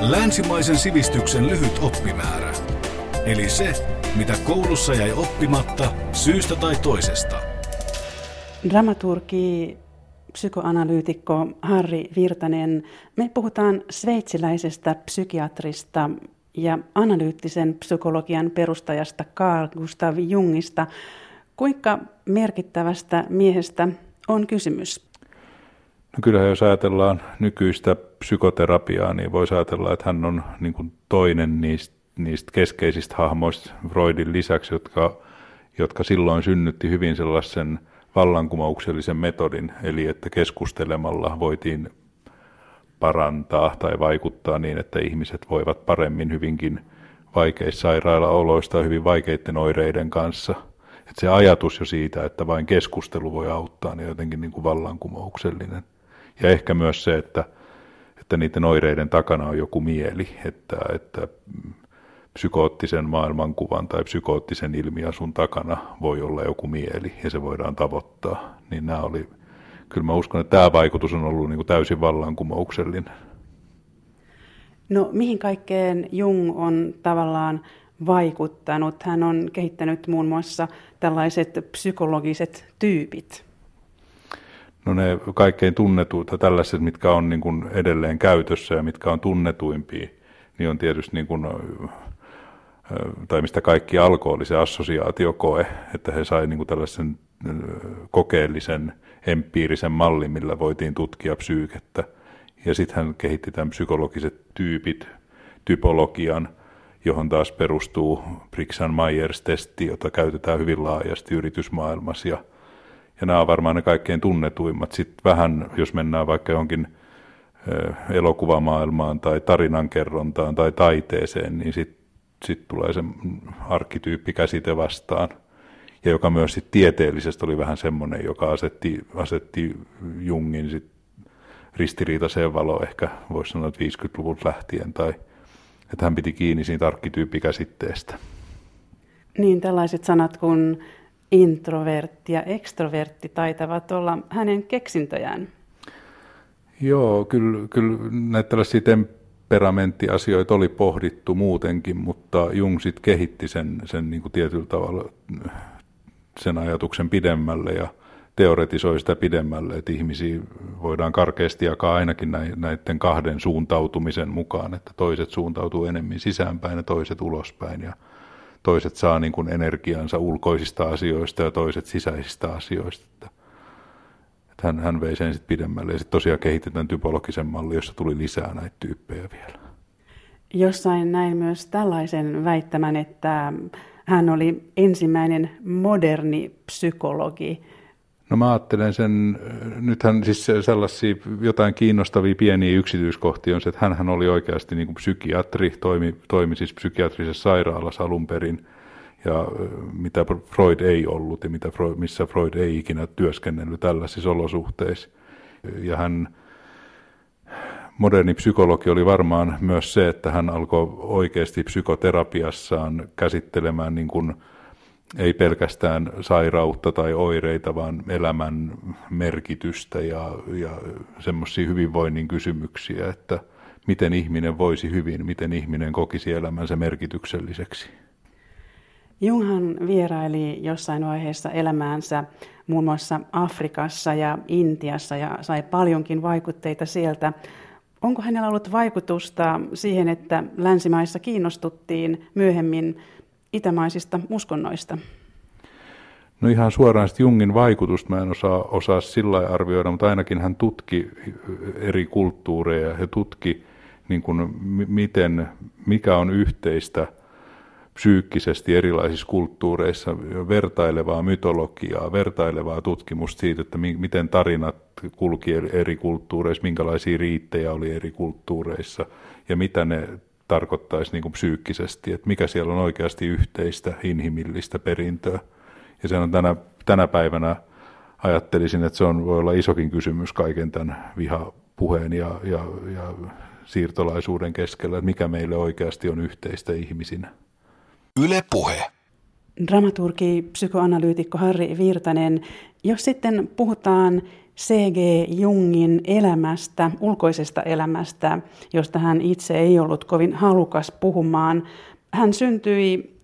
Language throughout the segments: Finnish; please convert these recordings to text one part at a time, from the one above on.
Länsimaisen sivistyksen lyhyt oppimäärä. Eli se, mitä koulussa jäi oppimatta syystä tai toisesta. Dramaturgi, psykoanalyytikko Harri Virtanen. Me puhutaan sveitsiläisestä psykiatrista ja analyyttisen psykologian perustajasta Carl Gustav Jungista. Kuinka merkittävästä miehestä on kysymys? No kyllähän jos ajatellaan nykyistä psykoterapiaa, niin voisi ajatella, että hän on niin kuin toinen niistä, niistä keskeisistä hahmoista Freudin lisäksi, jotka, jotka silloin synnytti hyvin sellaisen vallankumouksellisen metodin, eli että keskustelemalla voitiin parantaa tai vaikuttaa niin, että ihmiset voivat paremmin hyvinkin vaikeissa sairaalaoloista ja hyvin vaikeiden oireiden kanssa. Että se ajatus jo siitä, että vain keskustelu voi auttaa, niin jotenkin niin kuin vallankumouksellinen. Ja ehkä myös se, että, että niiden oireiden takana on joku mieli, että, että psykoottisen maailmankuvan tai psykoottisen ilmiasun takana voi olla joku mieli ja se voidaan tavoittaa. Niin nämä oli, kyllä mä uskon, että tämä vaikutus on ollut niin kuin täysin vallankumouksellinen. No mihin kaikkeen Jung on tavallaan vaikuttanut? Hän on kehittänyt muun muassa tällaiset psykologiset tyypit. No ne kaikkein tunnetut, tällaiset, mitkä on niin kuin edelleen käytössä ja mitkä on tunnetuimpia, niin on tietysti niin kuin, tai mistä kaikki alkoi, oli se assosiaatiokoe, että he sai niin kuin tällaisen kokeellisen empiirisen mallin, millä voitiin tutkia psyykettä. Ja sitten hän kehitti tämän psykologiset tyypit, typologian, johon taas perustuu Brixan-Myers-testi, jota käytetään hyvin laajasti yritysmaailmassa. Ja, ja nämä on varmaan ne kaikkein tunnetuimmat. Sitten vähän, jos mennään vaikka johonkin elokuvamaailmaan tai tarinankerrontaan tai taiteeseen, niin sitten sit tulee se arkkityyppikäsite vastaan – ja joka myös sit tieteellisesti oli vähän semmoinen, joka asetti, asetti Jungin sit ristiriitaiseen valoon ehkä voisi sanoa, että 50-luvulta lähtien, tai että hän piti kiinni siitä arkkityyppikäsitteestä. Niin, tällaiset sanat kuin introvertti ja ekstrovertti taitavat olla hänen keksintöjään. Joo, kyllä, kyllä näitä tällaisia temperamenttiasioita oli pohdittu muutenkin, mutta Jung sitten kehitti sen, sen niin kuin tietyllä tavalla sen ajatuksen pidemmälle ja teoretisoi sitä pidemmälle, että ihmisiä voidaan karkeasti jakaa ainakin näiden kahden suuntautumisen mukaan, että toiset suuntautuu enemmän sisäänpäin ja toiset ulospäin ja toiset saa niin kuin energiansa ulkoisista asioista ja toiset sisäisistä asioista. Että, hän, hän vei sen sitten pidemmälle ja sitten tosiaan kehitetään typologisen malli, jossa tuli lisää näitä tyyppejä vielä. Jossain näin myös tällaisen väittämän, että hän oli ensimmäinen moderni psykologi. No mä ajattelen sen, nythän siis sellaisia jotain kiinnostavia pieniä yksityiskohtia on se, että hän oli oikeasti niin kuin psykiatri, toimi, toimi siis psykiatrisessa sairaalassa alun perin, ja mitä Freud ei ollut ja mitä Freud, missä Freud ei ikinä työskennellyt tällaisissa olosuhteissa. Ja hän moderni psykologi oli varmaan myös se, että hän alkoi oikeasti psykoterapiassaan käsittelemään niin kuin, ei pelkästään sairautta tai oireita, vaan elämän merkitystä ja, ja semmoisia hyvinvoinnin kysymyksiä, että miten ihminen voisi hyvin, miten ihminen kokisi elämänsä merkitykselliseksi. Junghan vieraili jossain vaiheessa elämäänsä muun muassa Afrikassa ja Intiassa ja sai paljonkin vaikutteita sieltä. Onko hänellä ollut vaikutusta siihen, että länsimaissa kiinnostuttiin myöhemmin itämaisista uskonnoista? No ihan suoraan Jungin vaikutusta mä en osaa, osaa sillä arvioida, mutta ainakin hän tutki eri kulttuureja ja tutki, niin kuin, miten, mikä on yhteistä psyykkisesti erilaisissa kulttuureissa, vertailevaa mytologiaa, vertailevaa tutkimusta siitä, että miten tarinat kulki eri kulttuureissa, minkälaisia riittejä oli eri kulttuureissa ja mitä ne tarkoittaisi niin kuin psyykkisesti, että mikä siellä on oikeasti yhteistä inhimillistä perintöä. Ja se on tänä, tänä päivänä ajattelisin, että se on, voi olla isokin kysymys kaiken tämän vihapuheen ja, ja, ja siirtolaisuuden keskellä, että mikä meille oikeasti on yhteistä ihmisinä. Yle Puhe. Dramaturgi, psykoanalyytikko Harri Virtanen, jos sitten puhutaan C.G. Jungin elämästä, ulkoisesta elämästä, josta hän itse ei ollut kovin halukas puhumaan. Hän syntyi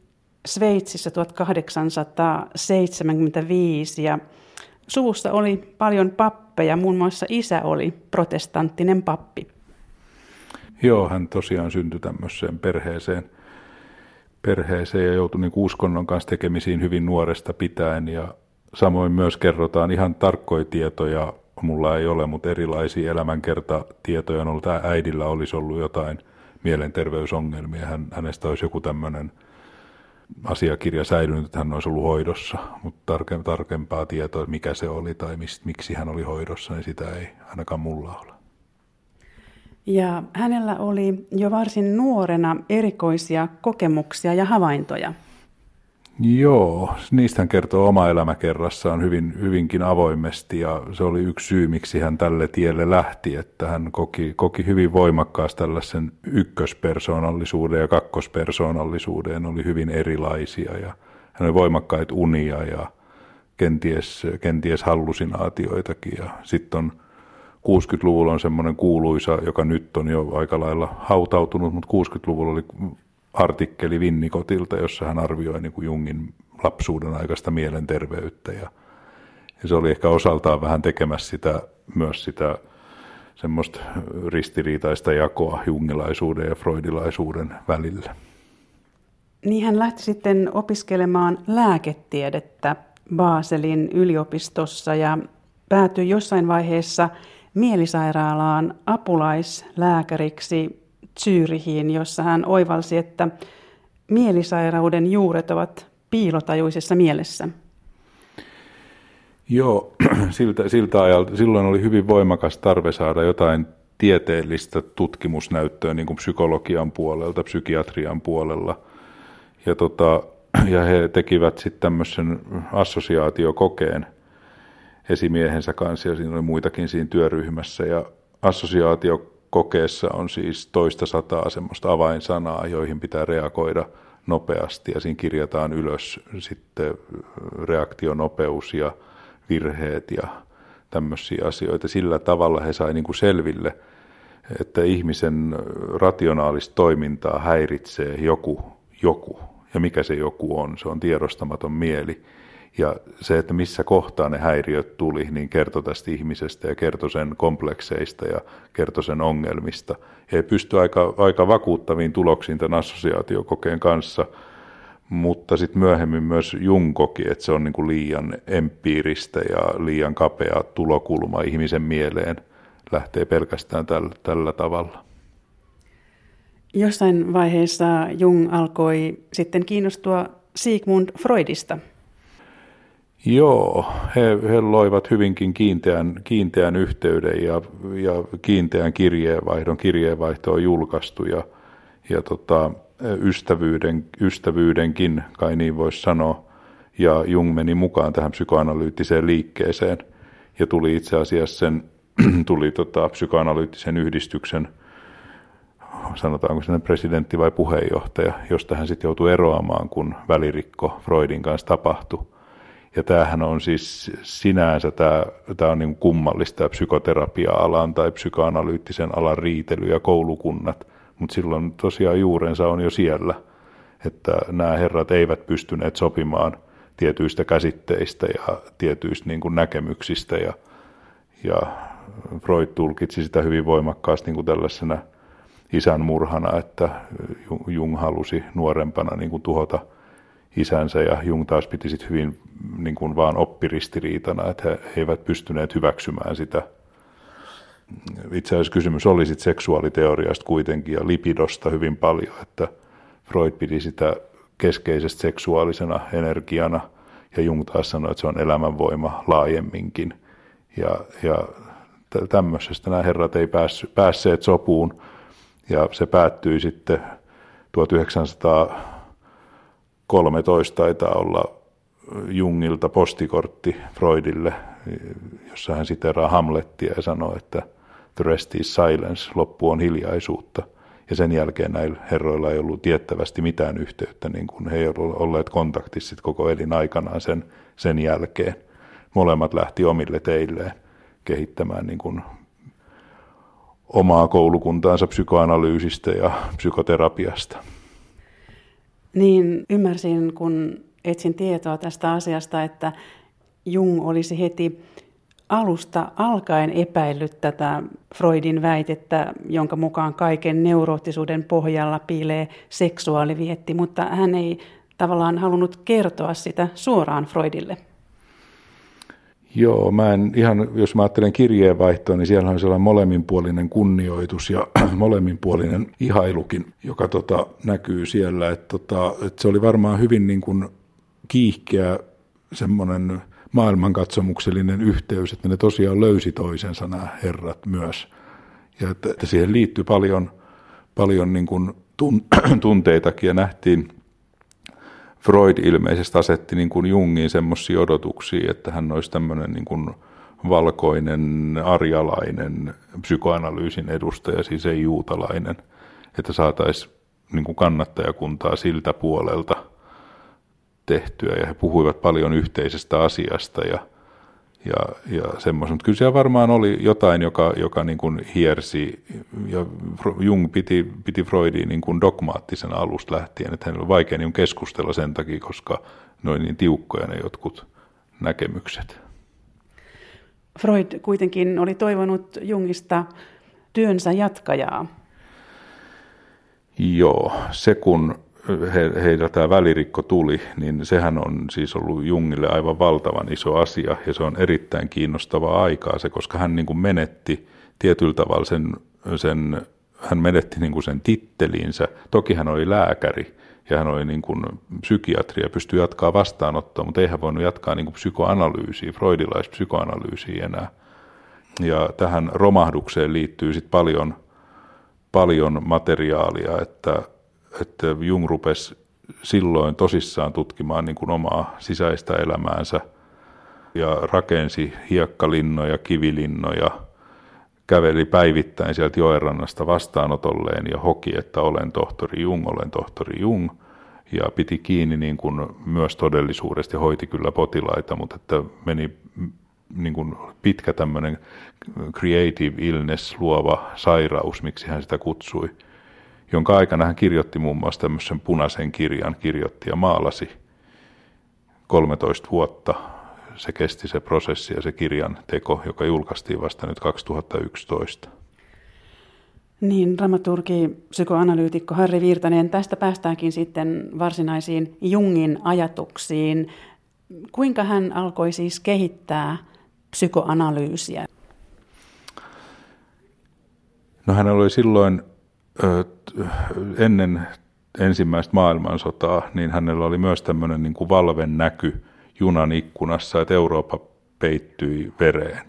Sveitsissä 1875 ja suvussa oli paljon pappeja, muun muassa isä oli protestanttinen pappi. Joo, hän tosiaan syntyi tämmöiseen perheeseen, perheeseen ja joutui niin uskonnon kanssa tekemisiin hyvin nuoresta pitäen ja samoin myös kerrotaan ihan tarkkoja tietoja, mulla ei ole, mutta erilaisia elämänkertatietoja on ollut. Äidillä olisi ollut jotain mielenterveysongelmia, hän, hänestä olisi joku tämmöinen asiakirja säilynyt, että hän olisi ollut hoidossa, mutta tarke, tarkempaa tietoa, mikä se oli tai mist, miksi hän oli hoidossa, niin sitä ei ainakaan mulla ole. Ja hänellä oli jo varsin nuorena erikoisia kokemuksia ja havaintoja. Joo, niistä hän kertoo oma elämäkerrassaan hyvin, hyvinkin avoimesti ja se oli yksi syy, miksi hän tälle tielle lähti, että hän koki, koki hyvin voimakkaasti tällaisen ykköspersoonallisuuden ja kakkospersoonallisuuden, oli hyvin erilaisia ja hän oli voimakkaita unia ja kenties, kenties hallusinaatioitakin. Ja sitten on 60-luvulla on semmoinen kuuluisa, joka nyt on jo aika lailla hautautunut, mutta 60-luvulla oli artikkeli Vinnikotilta, jossa hän arvioi niin kuin Jungin lapsuuden aikaista mielenterveyttä ja, ja se oli ehkä osaltaan vähän tekemässä sitä, myös sitä semmoista ristiriitaista jakoa jungilaisuuden ja freudilaisuuden välillä. Niin hän lähti sitten opiskelemaan lääketiedettä Baselin yliopistossa ja päätyi jossain vaiheessa mielisairaalaan apulaislääkäriksi Zyrihiin, jossa hän oivalsi, että mielisairauden juuret ovat piilotajuisessa mielessä. Joo, siltä, siltä ajalta, silloin oli hyvin voimakas tarve saada jotain tieteellistä tutkimusnäyttöä niin kuin psykologian puolelta, psykiatrian puolella. Ja, tota, ja he tekivät sitten tämmöisen assosiaatiokokeen esimiehensä kanssa, ja siinä oli muitakin siinä työryhmässä. Ja assosiaatio kokeessa on siis toista sataa semmoista avainsanaa, joihin pitää reagoida nopeasti ja siinä kirjataan ylös sitten reaktionopeus ja virheet ja tämmöisiä asioita. Sillä tavalla he sai niin kuin selville, että ihmisen rationaalista toimintaa häiritsee joku, joku. Ja mikä se joku on? Se on tiedostamaton mieli. Ja se, että missä kohtaa ne häiriöt tuli, niin kertoi tästä ihmisestä ja kertoi sen komplekseista ja kertoi sen ongelmista. He pystyivät aika, aika vakuuttaviin tuloksiin tämän assosiaatiokokeen kanssa, mutta sitten myöhemmin myös Jung koki, että se on niin kuin liian empiiristä ja liian kapea tulokulma ihmisen mieleen lähtee pelkästään tällä, tällä tavalla. Jossain vaiheessa Jung alkoi sitten kiinnostua Sigmund Freudista – Joo, he, he loivat hyvinkin kiinteän, kiinteän yhteyden ja, ja kiinteän kirjeenvaihdon. Kirjeenvaihto on julkaistu ja, ja tota, ystävyyden, ystävyydenkin, kai niin voisi sanoa. Ja Jung meni mukaan tähän psykoanalyyttiseen liikkeeseen ja tuli itse asiassa sen tuli tota, psykoanalyyttisen yhdistyksen, sanotaanko sen presidentti vai puheenjohtaja, josta hän sitten joutui eroamaan, kun välirikko Freudin kanssa tapahtui ja tämähän on siis sinänsä, tämä, tämä on niin kummallista psykoterapia-alan tai psykoanalyyttisen alan riitely ja koulukunnat, mutta silloin tosiaan juurensa on jo siellä, että nämä herrat eivät pystyneet sopimaan tietyistä käsitteistä ja tietyistä niin kuin näkemyksistä. Ja, ja Freud tulkitsi sitä hyvin voimakkaasti niin kuin tällaisena isän murhana, että Jung halusi nuorempana niin kuin tuhota – isänsä ja Jung taas piti sitten hyvin niin kuin vaan oppiristiriitana, että he, eivät pystyneet hyväksymään sitä. Itse asiassa kysymys oli sitten seksuaaliteoriasta kuitenkin ja lipidosta hyvin paljon, että Freud piti sitä keskeisestä seksuaalisena energiana ja Jung taas sanoi, että se on elämänvoima laajemminkin. Ja, ja tämmöisestä nämä herrat ei päässyt, päässeet sopuun ja se päättyi sitten 1900 13 taitaa olla Jungilta postikortti Freudille, jossa hän siteraa Hamlettia ja sanoo, että the rest is silence, loppu on hiljaisuutta. Ja sen jälkeen näillä herroilla ei ollut tiettävästi mitään yhteyttä, niin kuin he eivät olleet kontaktissa koko elin aikanaan sen, sen jälkeen. Molemmat lähti omille teilleen. kehittämään niin kuin omaa koulukuntaansa psykoanalyysistä ja psykoterapiasta. Niin ymmärsin, kun etsin tietoa tästä asiasta, että Jung olisi heti alusta alkaen epäillyt tätä Freudin väitettä, jonka mukaan kaiken neuroottisuuden pohjalla piilee seksuaalivietti, mutta hän ei tavallaan halunnut kertoa sitä suoraan Freudille. Joo, mä en ihan, jos mä ajattelen kirjeenvaihtoa, niin siellä on sellainen molemminpuolinen kunnioitus ja molemminpuolinen ihailukin, joka tota, näkyy siellä. Että tota, et se oli varmaan hyvin niin kuin kiihkeä semmoinen maailmankatsomuksellinen yhteys, että ne tosiaan löysi toisensa nämä herrat myös. Ja että, että siihen liittyy paljon, paljon niin kuin tunteitakin ja nähtiin, Freud ilmeisesti asetti niin kuin Jungiin semmoisia odotuksia, että hän olisi tämmöinen niin kuin valkoinen, arjalainen psykoanalyysin edustaja, siis ei juutalainen, että saataisiin niin kuin kannattajakuntaa siltä puolelta tehtyä. Ja he puhuivat paljon yhteisestä asiasta ja ja, ja semmoisen. Mutta kyllä siellä varmaan oli jotain, joka, joka niin kuin hiersi, ja Jung piti, piti Freudia niin kuin dogmaattisena alusta lähtien, että hänellä oli vaikea niin keskustella sen takia, koska ne oli niin tiukkoja ne jotkut näkemykset. Freud kuitenkin oli toivonut Jungista työnsä jatkajaa. Joo, se kun he, heillä tämä välirikko tuli, niin sehän on siis ollut Jungille aivan valtavan iso asia ja se on erittäin kiinnostavaa aikaa se, koska hän niin kuin menetti tietyllä tavalla sen, sen hän menetti niin kuin sen titteliinsä. Toki hän oli lääkäri ja hän oli niin kuin psykiatri ja pystyi jatkaa vastaanottoa, mutta ei hän voinut jatkaa niin kuin psykoanalyysiä, freudilaispsykoanalyysiä enää. Ja tähän romahdukseen liittyy sitten paljon, paljon materiaalia, että että Jung rupesi silloin tosissaan tutkimaan niin kuin omaa sisäistä elämäänsä ja rakensi hiekkalinnoja, kivilinnoja, käveli päivittäin sieltä joenrannasta vastaanotolleen ja hoki, että olen tohtori Jung, olen tohtori Jung. Ja piti kiinni niin kuin myös todellisuudesta ja hoiti kyllä potilaita, mutta että meni niin kuin pitkä tämmöinen creative illness, luova sairaus, miksi hän sitä kutsui – jonka aikana hän kirjoitti muun muassa tämmöisen punaisen kirjan, kirjoitti ja maalasi 13 vuotta. Se kesti se prosessi ja se kirjan teko, joka julkaistiin vasta nyt 2011. Niin, dramaturgi, psykoanalyytikko Harri Virtanen, tästä päästäänkin sitten varsinaisiin Jungin ajatuksiin. Kuinka hän alkoi siis kehittää psykoanalyysiä? No hän oli silloin ennen ensimmäistä maailmansotaa, niin hänellä oli myös tämmöinen niin kuin valven näky junan ikkunassa, että Eurooppa peittyi vereen.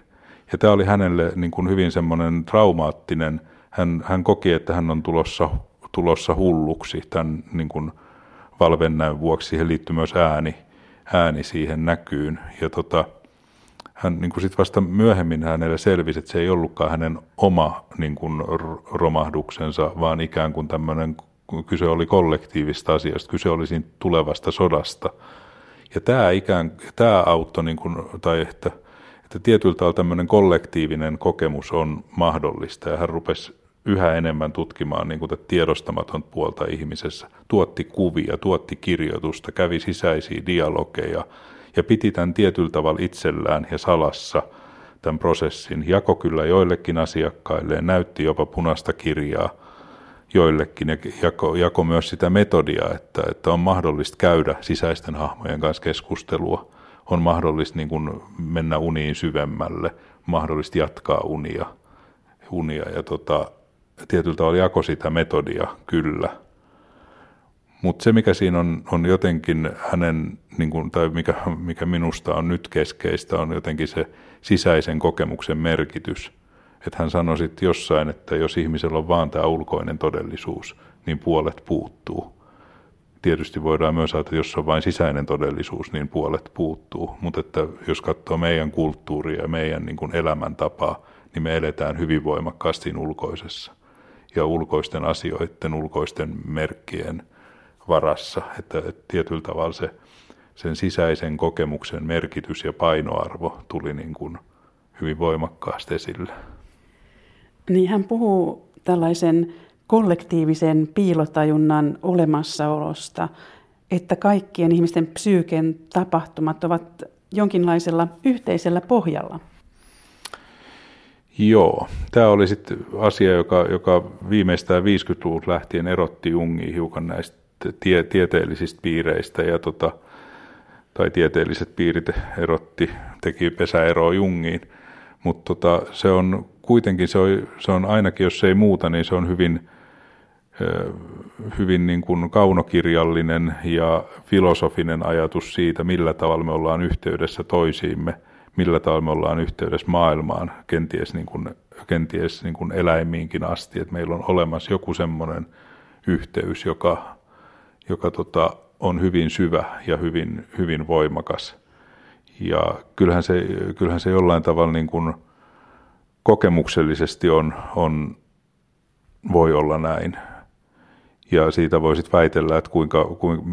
Ja tämä oli hänelle niin kuin hyvin semmoinen traumaattinen, hän, hän koki, että hän on tulossa, tulossa hulluksi tämän niin kuin valvennäyn vuoksi. Siihen liittyy myös ääni, ääni siihen näkyyn. Ja tota, hän niin kuin sit vasta myöhemmin hänelle selvisi, että se ei ollutkaan hänen oma niin kuin romahduksensa, vaan ikään kuin tämmöinen, kyse oli kollektiivista asiasta, kyse oli siinä tulevasta sodasta. Ja tämä ikään tämä auttoi, niin kuin, tai että, että tietyllä tavalla tämmöinen kollektiivinen kokemus on mahdollista, ja hän rupesi yhä enemmän tutkimaan niin kuin tiedostamaton puolta ihmisessä, tuotti kuvia, tuotti kirjoitusta, kävi sisäisiä dialogeja, ja piti tämän tietyllä tavalla itsellään ja salassa tämän prosessin. Jako kyllä joillekin asiakkaille, näytti jopa punaista kirjaa joillekin. Ja jako, jako myös sitä metodia, että, että on mahdollista käydä sisäisten hahmojen kanssa keskustelua, on mahdollista niin kuin mennä uniin syvemmälle, mahdollista jatkaa unia, unia. Ja tota, tietyllä tavalla jako sitä metodia kyllä – mutta se, mikä siinä on, on jotenkin hänen, niin kuin, tai mikä, mikä minusta on nyt keskeistä, on jotenkin se sisäisen kokemuksen merkitys. Että hän sanoi sitten jossain, että jos ihmisellä on vaan tämä ulkoinen todellisuus, niin puolet puuttuu. Tietysti voidaan myös ajatella, että jos on vain sisäinen todellisuus, niin puolet puuttuu. Mutta että jos katsoo meidän kulttuuria ja meidän niin kuin elämäntapaa, niin me eletään hyvin voimakkaasti ulkoisessa. Ja ulkoisten asioiden, ulkoisten merkkien – varassa, että, että tietyllä tavalla se, sen sisäisen kokemuksen merkitys ja painoarvo tuli niin kuin hyvin voimakkaasti esille. Niin hän puhuu tällaisen kollektiivisen piilotajunnan olemassaolosta, että kaikkien ihmisten psyyken tapahtumat ovat jonkinlaisella yhteisellä pohjalla. Joo, tämä oli sitten asia, joka, joka viimeistään 50-luvulta lähtien erotti Jungia hiukan näistä tie, tieteellisistä piireistä ja tota, tai tieteelliset piirit erotti, teki pesäeroa Jungiin, mutta tota, se on kuitenkin, se on, se on ainakin jos ei muuta, niin se on hyvin, hyvin niin kuin kaunokirjallinen ja filosofinen ajatus siitä, millä tavalla me ollaan yhteydessä toisiimme, millä tavalla me ollaan yhteydessä maailmaan, kenties, niin kuin, kenties niin kuin eläimiinkin asti, että meillä on olemassa joku semmoinen yhteys, joka, joka tota, on hyvin syvä ja hyvin, hyvin voimakas. Ja kyllähän se, kyllähän se jollain tavalla niin kuin kokemuksellisesti on, on, voi olla näin. Ja siitä voisit väitellä, että kuinka, kuinka,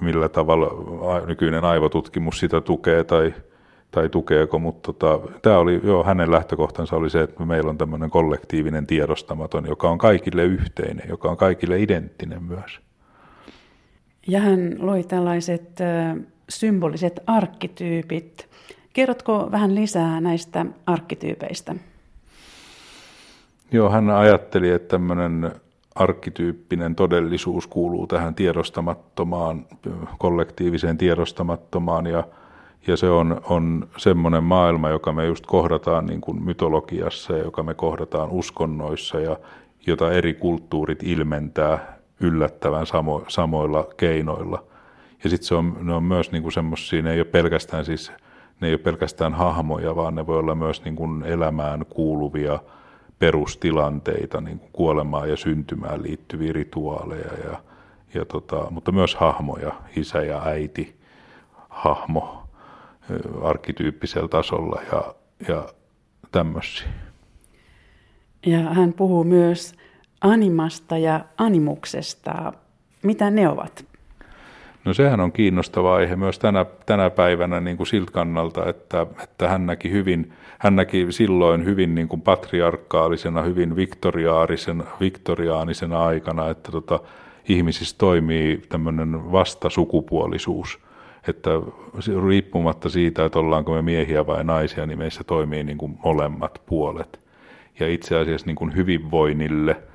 millä tavalla nykyinen aivotutkimus sitä tukee tai, tai tukeeko, mutta tota, tämä oli, joo, hänen lähtökohtansa oli se, että meillä on tämmöinen kollektiivinen tiedostamaton, joka on kaikille yhteinen, joka on kaikille identtinen myös. Ja hän loi tällaiset symboliset arkkityypit. Kerrotko vähän lisää näistä arkkityypeistä? Joo, hän ajatteli, että tämmöinen arkkityyppinen todellisuus kuuluu tähän tiedostamattomaan, kollektiiviseen tiedostamattomaan ja, ja se on, on semmoinen maailma, joka me just kohdataan niin kuin mytologiassa ja joka me kohdataan uskonnoissa ja jota eri kulttuurit ilmentää yllättävän samo, samoilla keinoilla. Ja sitten se on, ne on myös niin semmoisia, ne ei ole pelkästään siis, ne ei ole pelkästään hahmoja, vaan ne voi olla myös niin kuin elämään kuuluvia perustilanteita, niin kuin kuolemaan ja syntymään liittyviä rituaaleja, ja, ja tota, mutta myös hahmoja, isä ja äiti, hahmo arkkityyppisellä tasolla ja, ja tämmöisiä. Ja hän puhuu myös animasta ja animuksesta. Mitä ne ovat? No sehän on kiinnostava aihe myös tänä, tänä päivänä niin kuin siltä kannalta, että, että hän, näki hyvin, hän näki silloin hyvin niin kuin patriarkaalisena, hyvin viktoriaanisena, aikana, että tota, ihmisissä toimii tämmöinen vastasukupuolisuus, että riippumatta siitä, että ollaanko me miehiä vai naisia, niin meissä toimii niin kuin molemmat puolet. Ja itse asiassa niin kuin hyvinvoinnille –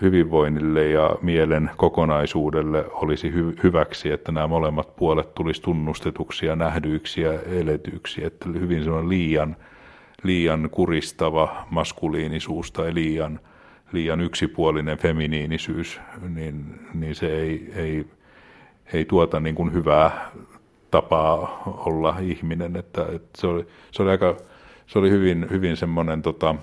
hyvinvoinnille ja mielen kokonaisuudelle olisi hy- hyväksi, että nämä molemmat puolet tulisi tunnustetuksi ja nähdyiksi ja eletyksi, että hyvin sellainen liian, liian kuristava maskuliinisuus tai liian, liian yksipuolinen feminiinisyys, niin, niin se ei, ei, ei tuota niin kuin hyvää tapaa olla ihminen, että, että se, oli, se oli aika, se oli hyvin, hyvin semmoinen tota,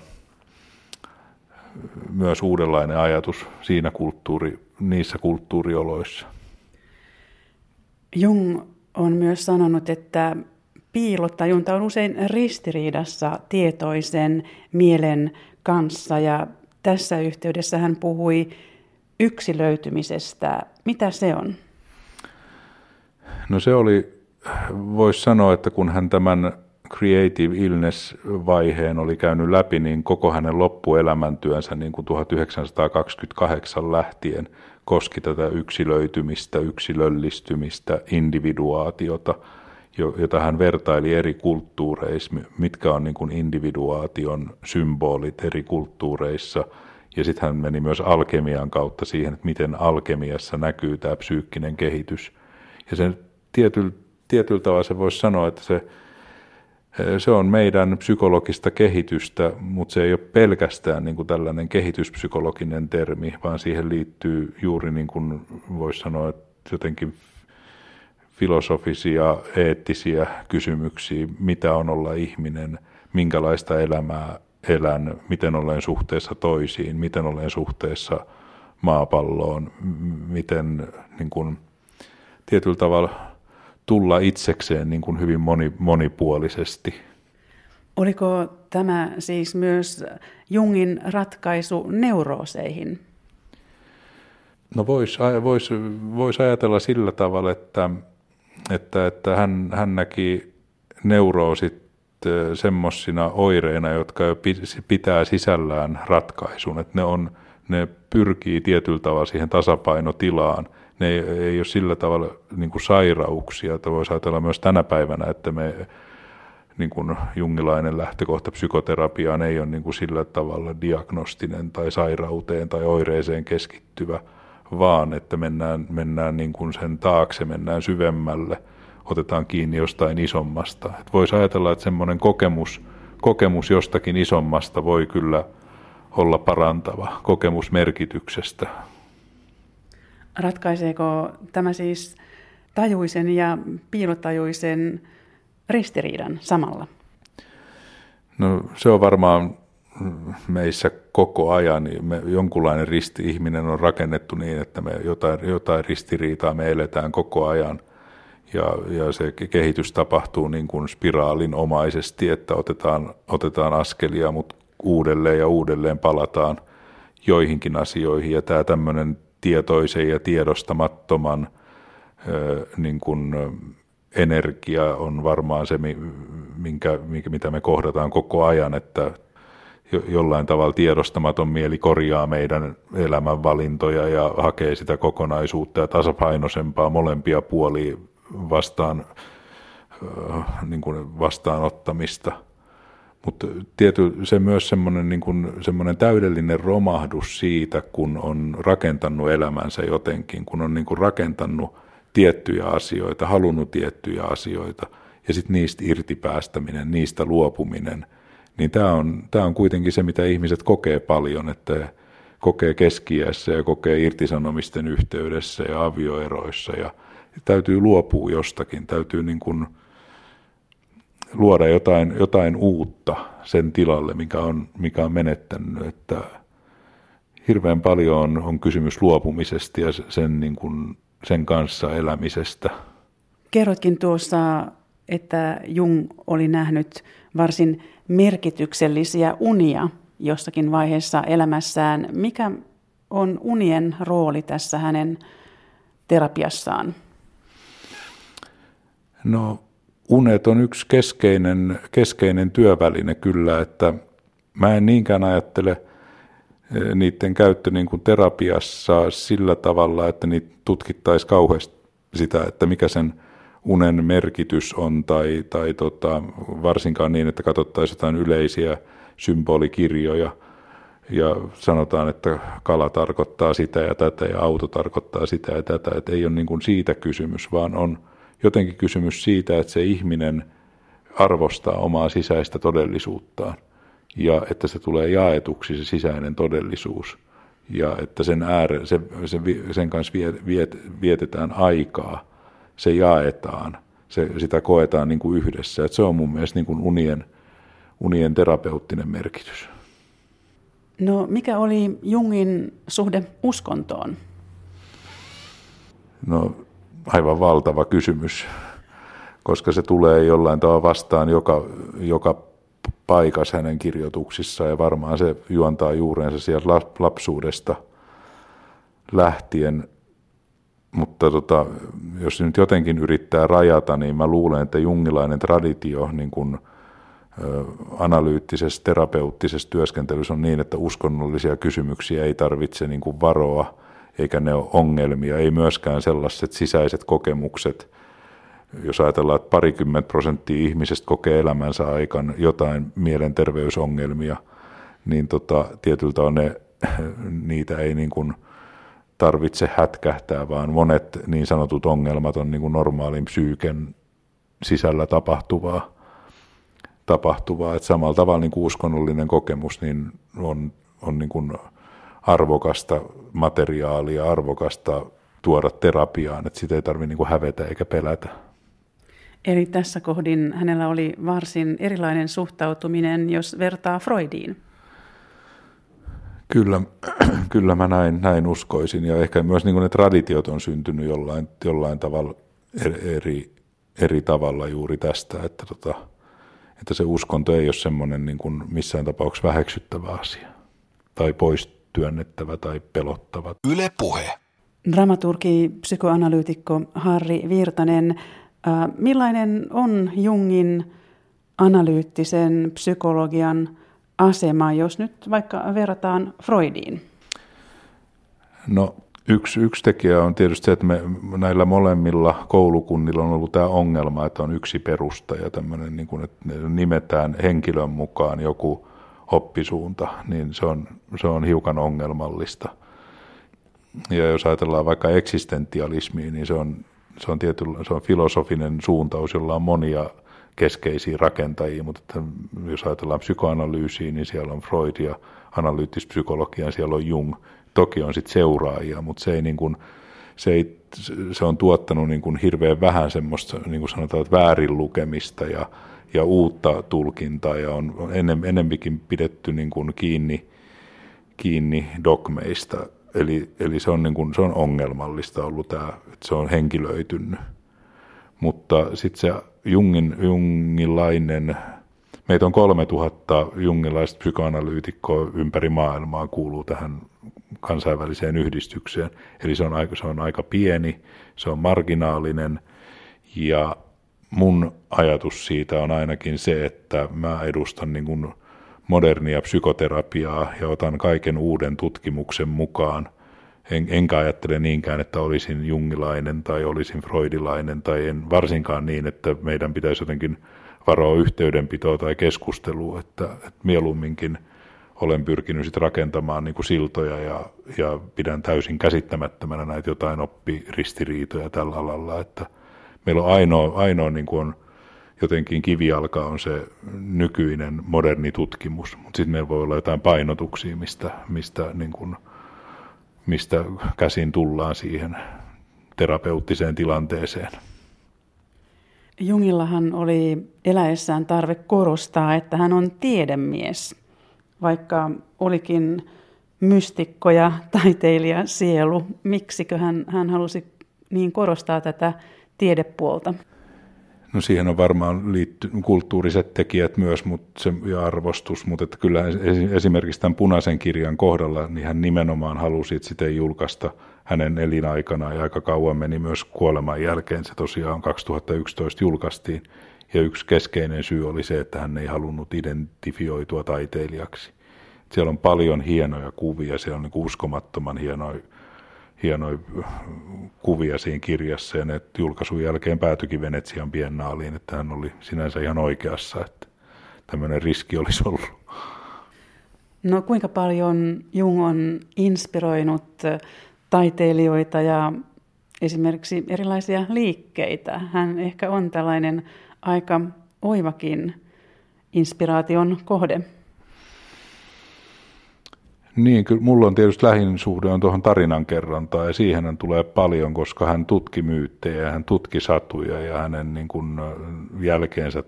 myös uudenlainen ajatus siinä kulttuuri, niissä kulttuurioloissa. Jung on myös sanonut, että piilottajunta on usein ristiriidassa tietoisen mielen kanssa ja tässä yhteydessä hän puhui yksilöitymisestä. Mitä se on? No se oli, voisi sanoa, että kun hän tämän creative illness-vaiheen oli käynyt läpi, niin koko hänen loppuelämäntyönsä niin kuin 1928 lähtien koski tätä yksilöitymistä, yksilöllistymistä, individuaatiota, jota hän vertaili eri kulttuureissa, mitkä on niin kuin individuaation symbolit eri kulttuureissa. Ja sitten hän meni myös alkemian kautta siihen, että miten alkemiassa näkyy tämä psyykkinen kehitys. Ja sen tietyllä, tietyllä tavalla se voisi sanoa, että se se on meidän psykologista kehitystä, mutta se ei ole pelkästään niin kuin tällainen kehityspsykologinen termi, vaan siihen liittyy juuri niin kuin voisi sanoa, että jotenkin filosofisia, eettisiä kysymyksiä, mitä on olla ihminen, minkälaista elämää elän, miten olen suhteessa toisiin, miten olen suhteessa maapalloon, miten niin kuin, tietyllä tavalla tulla itsekseen niin kuin hyvin moni, monipuolisesti. Oliko tämä siis myös Jungin ratkaisu neurooseihin? No voisi vois, vois ajatella sillä tavalla, että, että, että hän, hän näki neuroosit semmoisina oireina, jotka jo pitää sisällään ratkaisun, että ne, on, ne pyrkii tietyllä tavalla siihen tasapainotilaan. Ne ei, ei ole sillä tavalla niin kuin sairauksia, että voisi ajatella myös tänä päivänä, että me niin kuin jungilainen lähtökohta psykoterapiaan ei ole niin kuin sillä tavalla diagnostinen tai sairauteen tai oireeseen keskittyvä, vaan että mennään, mennään niin kuin sen taakse, mennään syvemmälle – otetaan kiinni jostain isommasta. Et voisi ajatella, että semmoinen kokemus, kokemus jostakin isommasta voi kyllä olla parantava, kokemus merkityksestä. Ratkaiseeko tämä siis tajuisen ja piilotajuisen ristiriidan samalla? No se on varmaan meissä koko ajan, me, jonkunlainen risti-ihminen on rakennettu niin, että me jotain, jotain ristiriitaa me eletään koko ajan ja, ja se kehitys tapahtuu niin kuin spiraalinomaisesti, että otetaan, otetaan askelia, mutta uudelleen ja uudelleen palataan joihinkin asioihin. Ja tämä tämmöinen tietoisen ja tiedostamattoman niin kuin, energia on varmaan se, minkä, minkä, mitä me kohdataan koko ajan, että jollain tavalla tiedostamaton mieli korjaa meidän elämänvalintoja ja hakee sitä kokonaisuutta ja tasapainoisempaa molempia puolia vastaan, niin kuin vastaanottamista. Mutta tiety, se myös semmoinen, niin kuin, semmoinen täydellinen romahdus siitä, kun on rakentanut elämänsä jotenkin, kun on niin kuin rakentanut tiettyjä asioita, halunnut tiettyjä asioita, ja sitten niistä irtipäästäminen, niistä luopuminen, niin tämä on, tämä on kuitenkin se, mitä ihmiset kokee paljon, että kokee keskiässä ja kokee irtisanomisten yhteydessä ja avioeroissa ja täytyy luopua jostakin, täytyy niin kuin luoda jotain, jotain uutta sen tilalle, mikä on, mikä on menettänyt. Että hirveän paljon on, on kysymys luopumisesta ja sen, niin kuin, sen kanssa elämisestä. Kerrotkin tuossa, että Jung oli nähnyt varsin merkityksellisiä unia jossakin vaiheessa elämässään. Mikä on unien rooli tässä hänen terapiassaan? No unet on yksi keskeinen, keskeinen työväline kyllä, että mä en niinkään ajattele eh, niiden käyttö niin kuin terapiassa sillä tavalla, että niitä tutkittaisiin kauheasti sitä, että mikä sen unen merkitys on, tai, tai tota, varsinkaan niin, että katsottaisiin jotain yleisiä symbolikirjoja, ja sanotaan, että kala tarkoittaa sitä ja tätä, ja auto tarkoittaa sitä ja tätä, että ei ole niin kuin siitä kysymys, vaan on jotenkin kysymys siitä, että se ihminen arvostaa omaa sisäistä todellisuuttaan ja että se tulee jaetuksi se sisäinen todellisuus ja että sen, ääre, se, se, sen kanssa viet, viet, vietetään aikaa, se jaetaan, se, sitä koetaan niin kuin yhdessä. Että se on mun mielestä niin kuin unien, unien terapeuttinen merkitys. No mikä oli Jungin suhde uskontoon? No aivan valtava kysymys, koska se tulee jollain tavalla vastaan joka, joka paikassa hänen kirjoituksissaan ja varmaan se juontaa juurensa sieltä lapsuudesta lähtien. Mutta tota, jos nyt jotenkin yrittää rajata, niin mä luulen, että jungilainen traditio niin kuin, analyyttisessä, terapeuttisessa työskentelyssä on niin, että uskonnollisia kysymyksiä ei tarvitse niin kuin varoa – eikä ne ole ongelmia, ei myöskään sellaiset sisäiset kokemukset, jos ajatellaan, että parikymmentä prosenttia ihmisistä kokee elämänsä aikana jotain mielenterveysongelmia, niin tota, tietyltä on ne, niitä ei niin kuin tarvitse hätkähtää, vaan monet niin sanotut ongelmat on niin kuin normaalin psyyken sisällä tapahtuvaa. tapahtuvaa. Et samalla tavalla niin kuin uskonnollinen kokemus niin on, on niin kuin arvokasta materiaalia, arvokasta tuoda terapiaan, että sitä ei tarvitse niin hävetä eikä pelätä. Eli tässä kohdin hänellä oli varsin erilainen suhtautuminen, jos vertaa Freudiin. Kyllä, kyllä mä näin, näin uskoisin ja ehkä myös niin ne traditiot on syntynyt jollain, jollain tavalla eri, eri tavalla juuri tästä, että, tota, että se uskonto ei ole semmoinen niin kuin missään tapauksessa väheksyttävä asia tai pois työnnettävä tai pelottava. Yle puhe. Dramaturgi, psykoanalyytikko Harri Virtanen, millainen on Jungin analyyttisen psykologian asema, jos nyt vaikka verrataan Freudiin? No yksi, yksi tekijä on tietysti se, että me näillä molemmilla koulukunnilla on ollut tämä ongelma, että on yksi perustaja, tämmöinen, niin kuin, että nimetään henkilön mukaan joku oppisuunta, niin se on, se on hiukan ongelmallista. Ja jos ajatellaan vaikka eksistentialismia, niin se on, se on, tietyllä, se on filosofinen suuntaus, jolla on monia keskeisiä rakentajia, mutta että jos ajatellaan psykoanalyysiä, niin siellä on Freud ja analyyttispsykologia, siellä on Jung. Toki on sitten seuraajia, mutta se, ei niin kuin, se, ei, se on tuottanut niin kuin hirveän vähän semmoista, niin kuin sanotaan, väärin lukemista ja, ja uutta tulkintaa ja on enem, enempikin pidetty niin kuin kiinni, kiinni dogmeista. Eli, eli se, on niin kuin, se on ongelmallista ollut tämä, että se on henkilöitynyt. Mutta sitten se Jungin, jungilainen, meitä on 3000 jungilaista psykoanalyytikkoa ympäri maailmaa kuuluu tähän kansainväliseen yhdistykseen. Eli se on aika, se on aika pieni, se on marginaalinen ja mun ajatus siitä on ainakin se, että mä edustan niin kuin modernia psykoterapiaa ja otan kaiken uuden tutkimuksen mukaan – en, enkä ajattele niinkään, että olisin jungilainen tai olisin freudilainen tai en varsinkaan niin, että meidän pitäisi jotenkin varoa yhteydenpitoa tai keskustelua, että, että mieluumminkin olen pyrkinyt sit rakentamaan niin kuin siltoja ja, ja pidän täysin käsittämättömänä näitä jotain oppiristiriitoja tällä alalla, että meillä on ainoa, ainoa niin kuin on jotenkin kivijalka on se nykyinen moderni tutkimus, mutta sitten meillä voi olla jotain painotuksia, mistä, mistä niin kuin – mistä käsin tullaan siihen terapeuttiseen tilanteeseen. Jungillahan oli eläessään tarve korostaa, että hän on tiedemies, vaikka olikin mystikko ja taiteilija sielu. Miksikö hän, hän halusi niin korostaa tätä tiedepuolta? No siihen on varmaan liitty, kulttuuriset tekijät myös mutta se, ja arvostus, mutta että kyllä esimerkiksi tämän punaisen kirjan kohdalla niin hän nimenomaan halusi, että sitä ei julkaista hänen elinaikana ja aika kauan meni myös kuoleman jälkeen. Se tosiaan 2011 julkaistiin ja yksi keskeinen syy oli se, että hän ei halunnut identifioitua taiteilijaksi. Siellä on paljon hienoja kuvia, siellä on niin uskomattoman hienoja hienoja kuvia siinä kirjassa ja ne julkaisun jälkeen päätyikin Venetsian biennaaliin, että hän oli sinänsä ihan oikeassa, että tämmöinen riski olisi ollut. No kuinka paljon Jung on inspiroinut taiteilijoita ja esimerkiksi erilaisia liikkeitä? Hän ehkä on tällainen aika oivakin inspiraation kohde. Niin, kyllä mulla on tietysti lähin suhde on tuohon tarinankerrontaan ja siihen hän tulee paljon, koska hän tutki myyttejä ja hän tutki satuja ja hänen niin kuin jälkeensä,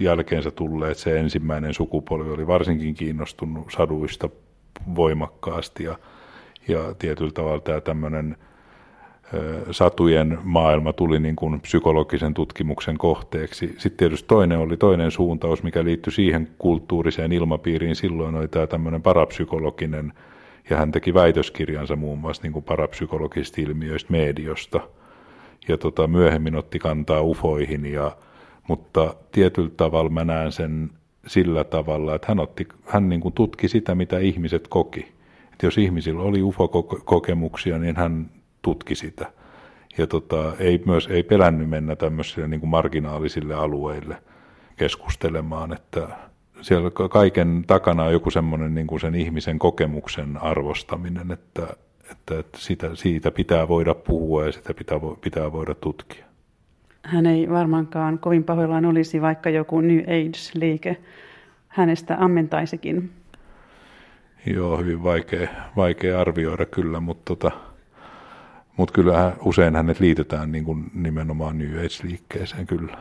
jälkeensä tulleet se ensimmäinen sukupolvi oli varsinkin kiinnostunut saduista voimakkaasti ja, ja tietyllä tavalla tämä tämmöinen – satujen maailma tuli niin kuin psykologisen tutkimuksen kohteeksi. Sitten tietysti toinen oli toinen suuntaus, mikä liittyi siihen kulttuuriseen ilmapiiriin. Silloin oli tämä tämmöinen parapsykologinen, ja hän teki väitöskirjansa muun muassa niin kuin parapsykologisista ilmiöistä mediosta. Ja tota, myöhemmin otti kantaa ufoihin, ja, mutta tietyllä tavalla mä näen sen sillä tavalla, että hän, otti, hän niin kuin tutki sitä, mitä ihmiset koki. Että jos ihmisillä oli ufokokemuksia, niin hän tutki sitä. Ja tota, ei myös ei pelännyt mennä tämmöisille niin kuin marginaalisille alueille keskustelemaan, että siellä kaiken takana on joku semmoinen niin kuin sen ihmisen kokemuksen arvostaminen, että, että, että sitä, siitä pitää voida puhua ja sitä pitää, pitää voida tutkia. Hän ei varmaankaan kovin pahoillaan olisi, vaikka joku New Age-liike hänestä ammentaisikin. Joo, hyvin vaikea, vaikea arvioida kyllä, mutta tota, mutta kyllä usein hänet liitetään niin kuin nimenomaan New Age-liikkeeseen kyllä.